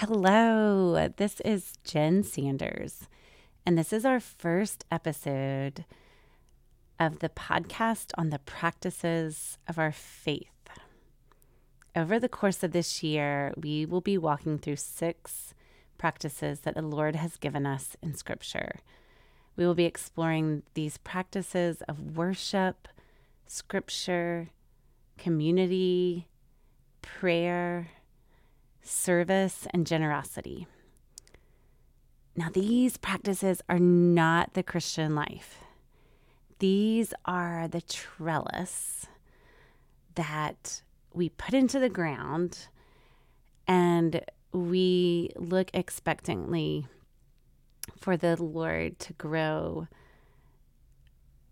Hello, this is Jen Sanders, and this is our first episode of the podcast on the practices of our faith. Over the course of this year, we will be walking through six practices that the Lord has given us in Scripture. We will be exploring these practices of worship, Scripture, community, prayer, service, and generosity. Now, these practices are not the Christian life. These are the trellis that we put into the ground and we look expectantly for the Lord to grow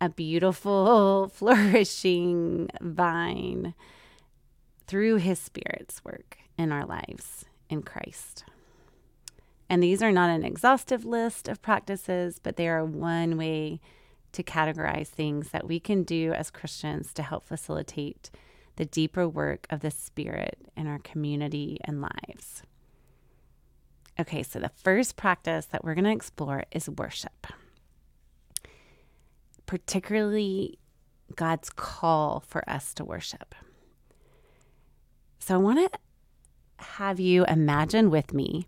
a beautiful, flourishing vine through His Spirit's work in our lives in Christ. And these are not an exhaustive list of practices, but they are one way to categorize things that we can do as Christians to help facilitate the deeper work of the Spirit in our community and lives. Okay, so the first practice that we're going to explore is worship, particularly God's call for us to worship. So I want to have you imagine with me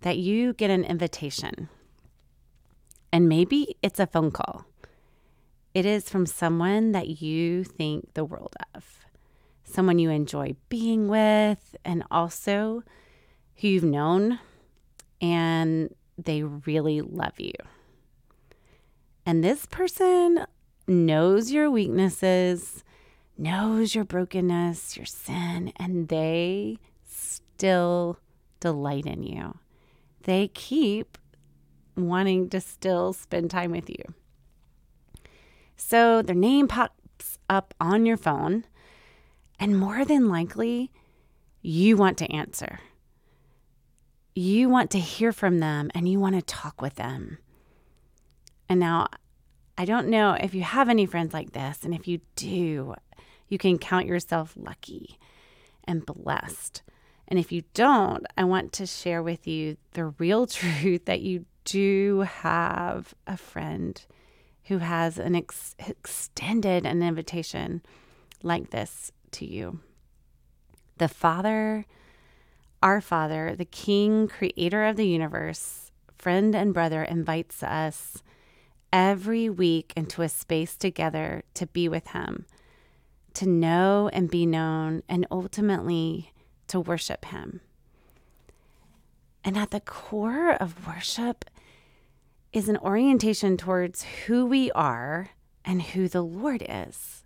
that you get an invitation, and maybe it's a phone call. It is from someone that you think the world of, someone you enjoy being with, and also who you've known and they really love you. And this person knows your weaknesses, knows your brokenness, your sin, and they still delight in you. They keep wanting to still spend time with you. So their name pops up on your phone, and more than likely, you want to answer. You want to hear from them and you want to talk with them. And now, I don't know if you have any friends like this, and if you do, you can count yourself lucky and blessed. And if you don't, I want to share with you the real truth that you do have a friend who has an ex- extended an invitation like this to you. The Father, our Father, the King, creator of the universe, friend and brother, invites us every week into a space together to be with Him, to know and be known, and ultimately to worship Him. And at the core of worship is an orientation towards who we are and who the Lord is.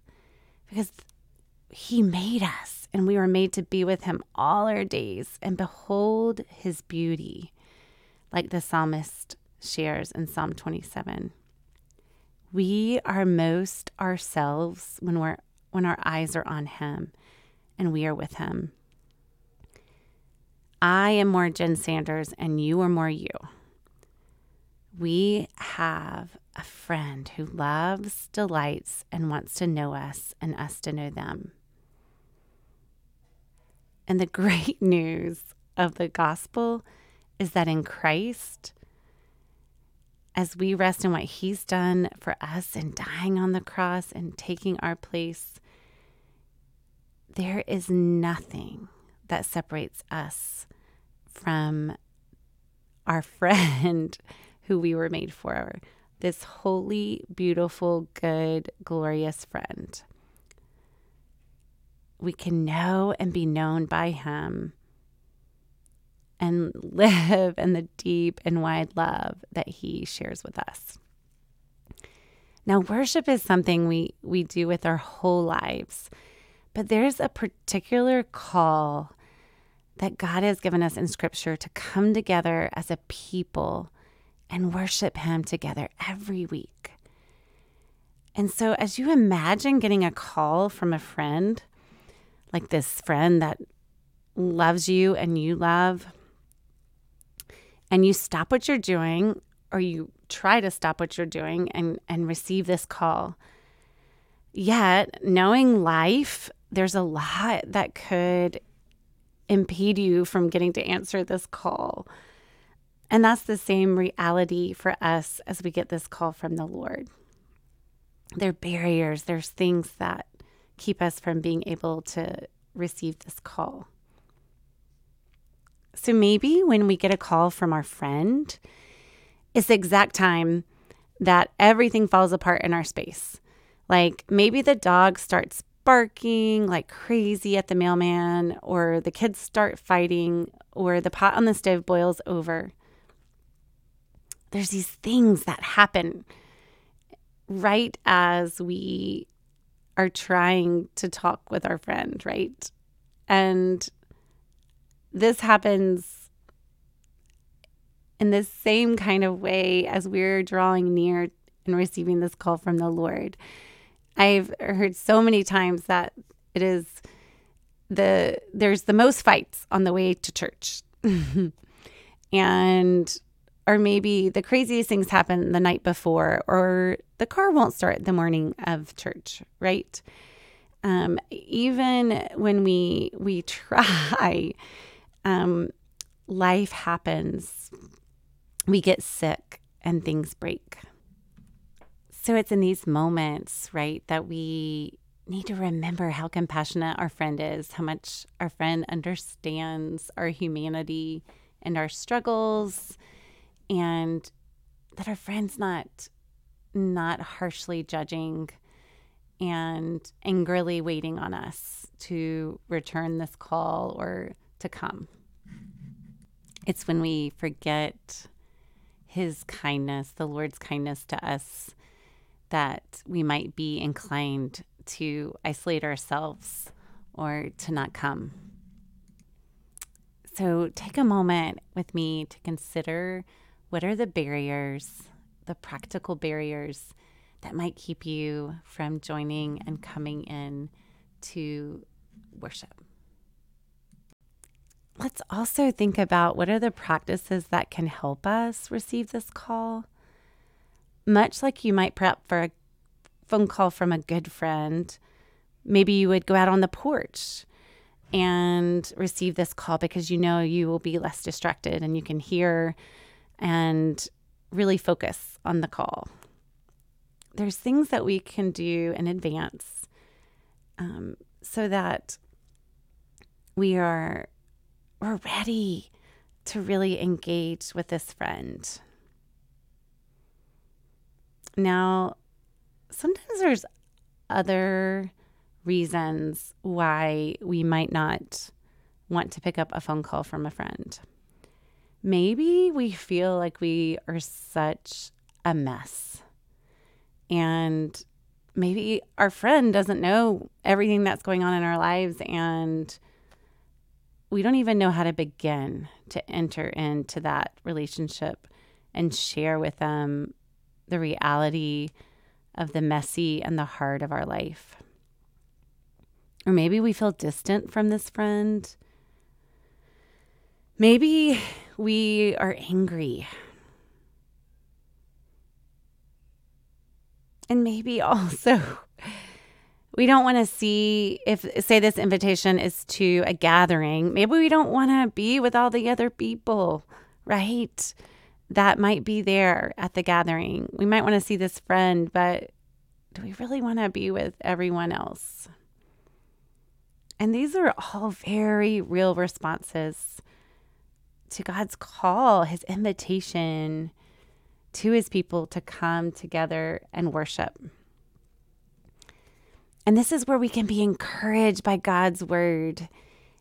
Because He made us and we were made to be with Him all our days and behold His beauty, like the psalmist shares in Psalm 27. We are most ourselves when we're when our eyes are on him and we are with him. I am more Jen Sanders and you are more you we have a friend who loves, delights, and wants to know us and us to know them. And the great news of the gospel is that in Christ, as we rest in what He's done for us and dying on the cross and taking our place, there is nothing that separates us from our friend who we were made for this holy, beautiful, good, glorious friend. We can know and be known by Him and live in the deep and wide love that He shares with us. Now, worship is something we, we do with our whole lives, but there's a particular call that God has given us in Scripture to come together as a people and worship Him together every week. And so, as you imagine getting a call from a friend, like this friend that loves you and you love, and you stop what you're doing, or you try to stop what you're doing and, and receive this call. Yet, knowing life, there's a lot that could impede you from getting to answer this call. And that's the same reality for us as we get this call from the Lord. There are barriers, there's things that keep us from being able to receive this call. So maybe when we get a call from our friend, it's the exact time that everything falls apart in our space. Like maybe the dog starts barking like crazy at the mailman, or the kids start fighting, or the pot on the stove boils over. There's these things that happen right as we are trying to talk with our friend, right? And this happens in the same kind of way as we're drawing near and receiving this call from the Lord. I've heard so many times that it is the there's the most fights on the way to church. and or maybe the craziest things happen the night before or the car won't start the morning of church, right? Um, even when we we try, um, life happens. We get sick and things break. So it's in these moments, right, that we need to remember how compassionate our friend is, how much our friend understands our humanity and our struggles, and that our friend's not not harshly judging and angrily waiting on us to return this call or to come. It's when we forget his kindness, the Lord's kindness to us, that we might be inclined to isolate ourselves or to not come. So take a moment with me to consider what are the barriers, the practical barriers that might keep you from joining and coming in to worship. Let's also think about what are the practices that can help us receive this call much like you might prep for a phone call from a good friend, maybe you would go out on the porch and receive this call because you know you will be less distracted and you can hear and really focus on the call. There's things that we can do in advance um, so that we are we're ready to really engage with this friend. Now, sometimes there's other reasons why we might not want to pick up a phone call from a friend. Maybe we feel like we are such a mess. And maybe our friend doesn't know everything that's going on in our lives and we don't even know how to begin to enter into that relationship and share with them the reality of the messy and the hard of our life. Or maybe we feel distant from this friend. Maybe we are angry. And maybe also we don't want to see if say this invitation is to a gathering, maybe we don't want to be with all the other people, right? That might be there at the gathering. We might want to see this friend, but do we really want to be with everyone else? And these are all very real responses to God's call, his invitation to his people to come together and worship. And this is where we can be encouraged by God's word.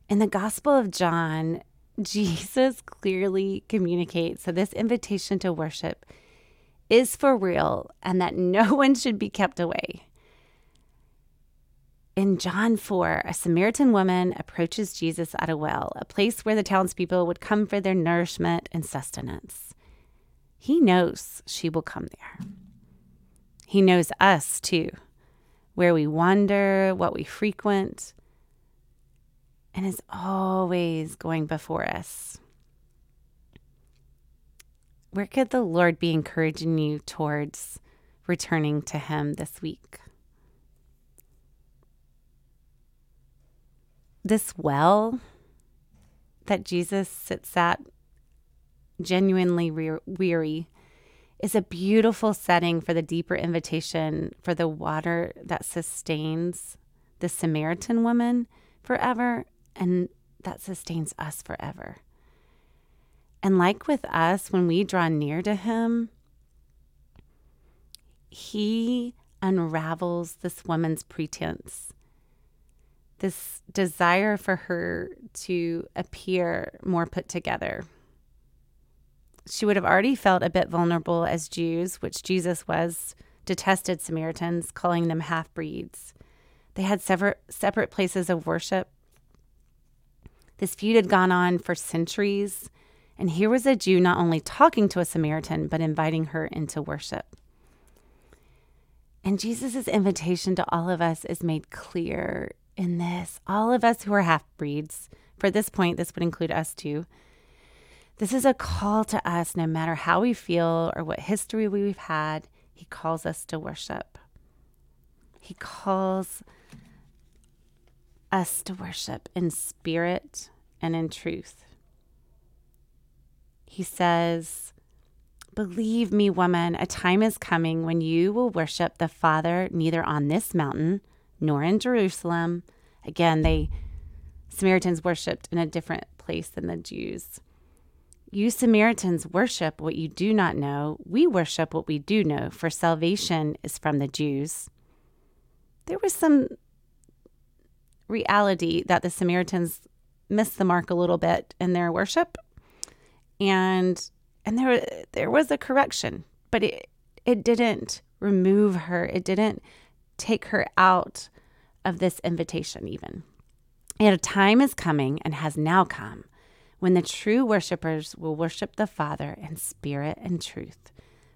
In the Gospel of John, Jesus clearly communicates that this invitation to worship is for real and that no one should be kept away. In John 4, a Samaritan woman approaches Jesus at a well, a place where the townspeople would come for their nourishment and sustenance. He knows she will come there. He knows us too, where we wander, what we frequent, and is always going before us. Where could the Lord be encouraging you towards returning to Him this week? This well that Jesus sits at, genuinely re- weary, is a beautiful setting for the deeper invitation for the water that sustains the Samaritan woman forever and that sustains us forever. And like with us, when we draw near to Him, He unravels this woman's pretense, this desire for her to appear more put together. She would have already felt a bit vulnerable as Jews, which Jesus was, detested Samaritans, calling them half breeds. They had separate, separate places of worship. This feud had gone on for centuries, and here was a Jew not only talking to a Samaritan, but inviting her into worship. And Jesus' invitation to all of us is made clear in this. All of us who are half breeds, for this point, this would include us too. This is a call to us, no matter how we feel or what history we've had, He calls us to worship. He calls us to worship in spirit and in truth. He says, Believe me, woman, a time is coming when you will worship the Father neither on this mountain nor in Jerusalem. Again, they Samaritans worshiped in a different place than the Jews. You Samaritans worship what you do not know. We worship what we do know, for salvation is from the Jews. There was some reality that the Samaritans missed the mark a little bit in their worship. And and there there was a correction, but it it didn't remove her. It didn't take her out of this invitation even. Yet a time is coming and has now come when the true worshipers will worship the Father in spirit and truth,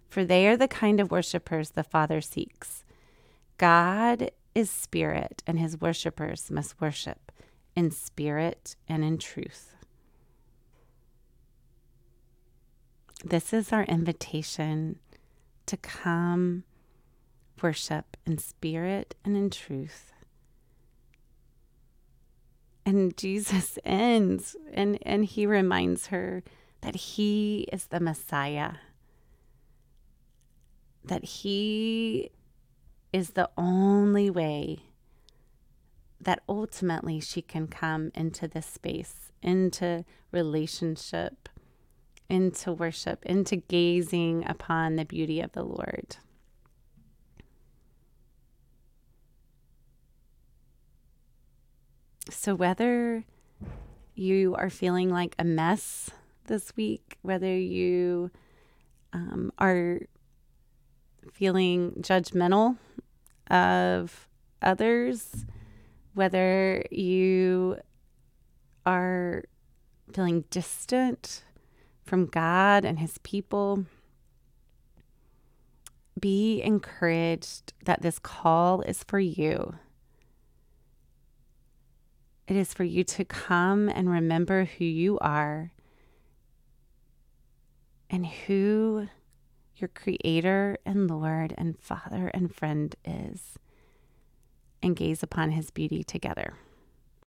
for they are the kind of worshipers the Father seeks. God is spirit, and his worshipers must worship in spirit and in truth. This is our invitation to come worship in spirit and in truth. And Jesus ends and, and he reminds her that he is the Messiah, that he is the only way that ultimately she can come into this space, into relationship, into worship, into gazing upon the beauty of the Lord. So, whether you are feeling like a mess this week, whether you um, are feeling judgmental of others, whether you are feeling distant from God and His people, be encouraged that this call is for you. It is for you to come and remember who you are and who your Creator and Lord and Father and friend is, and gaze upon His beauty together.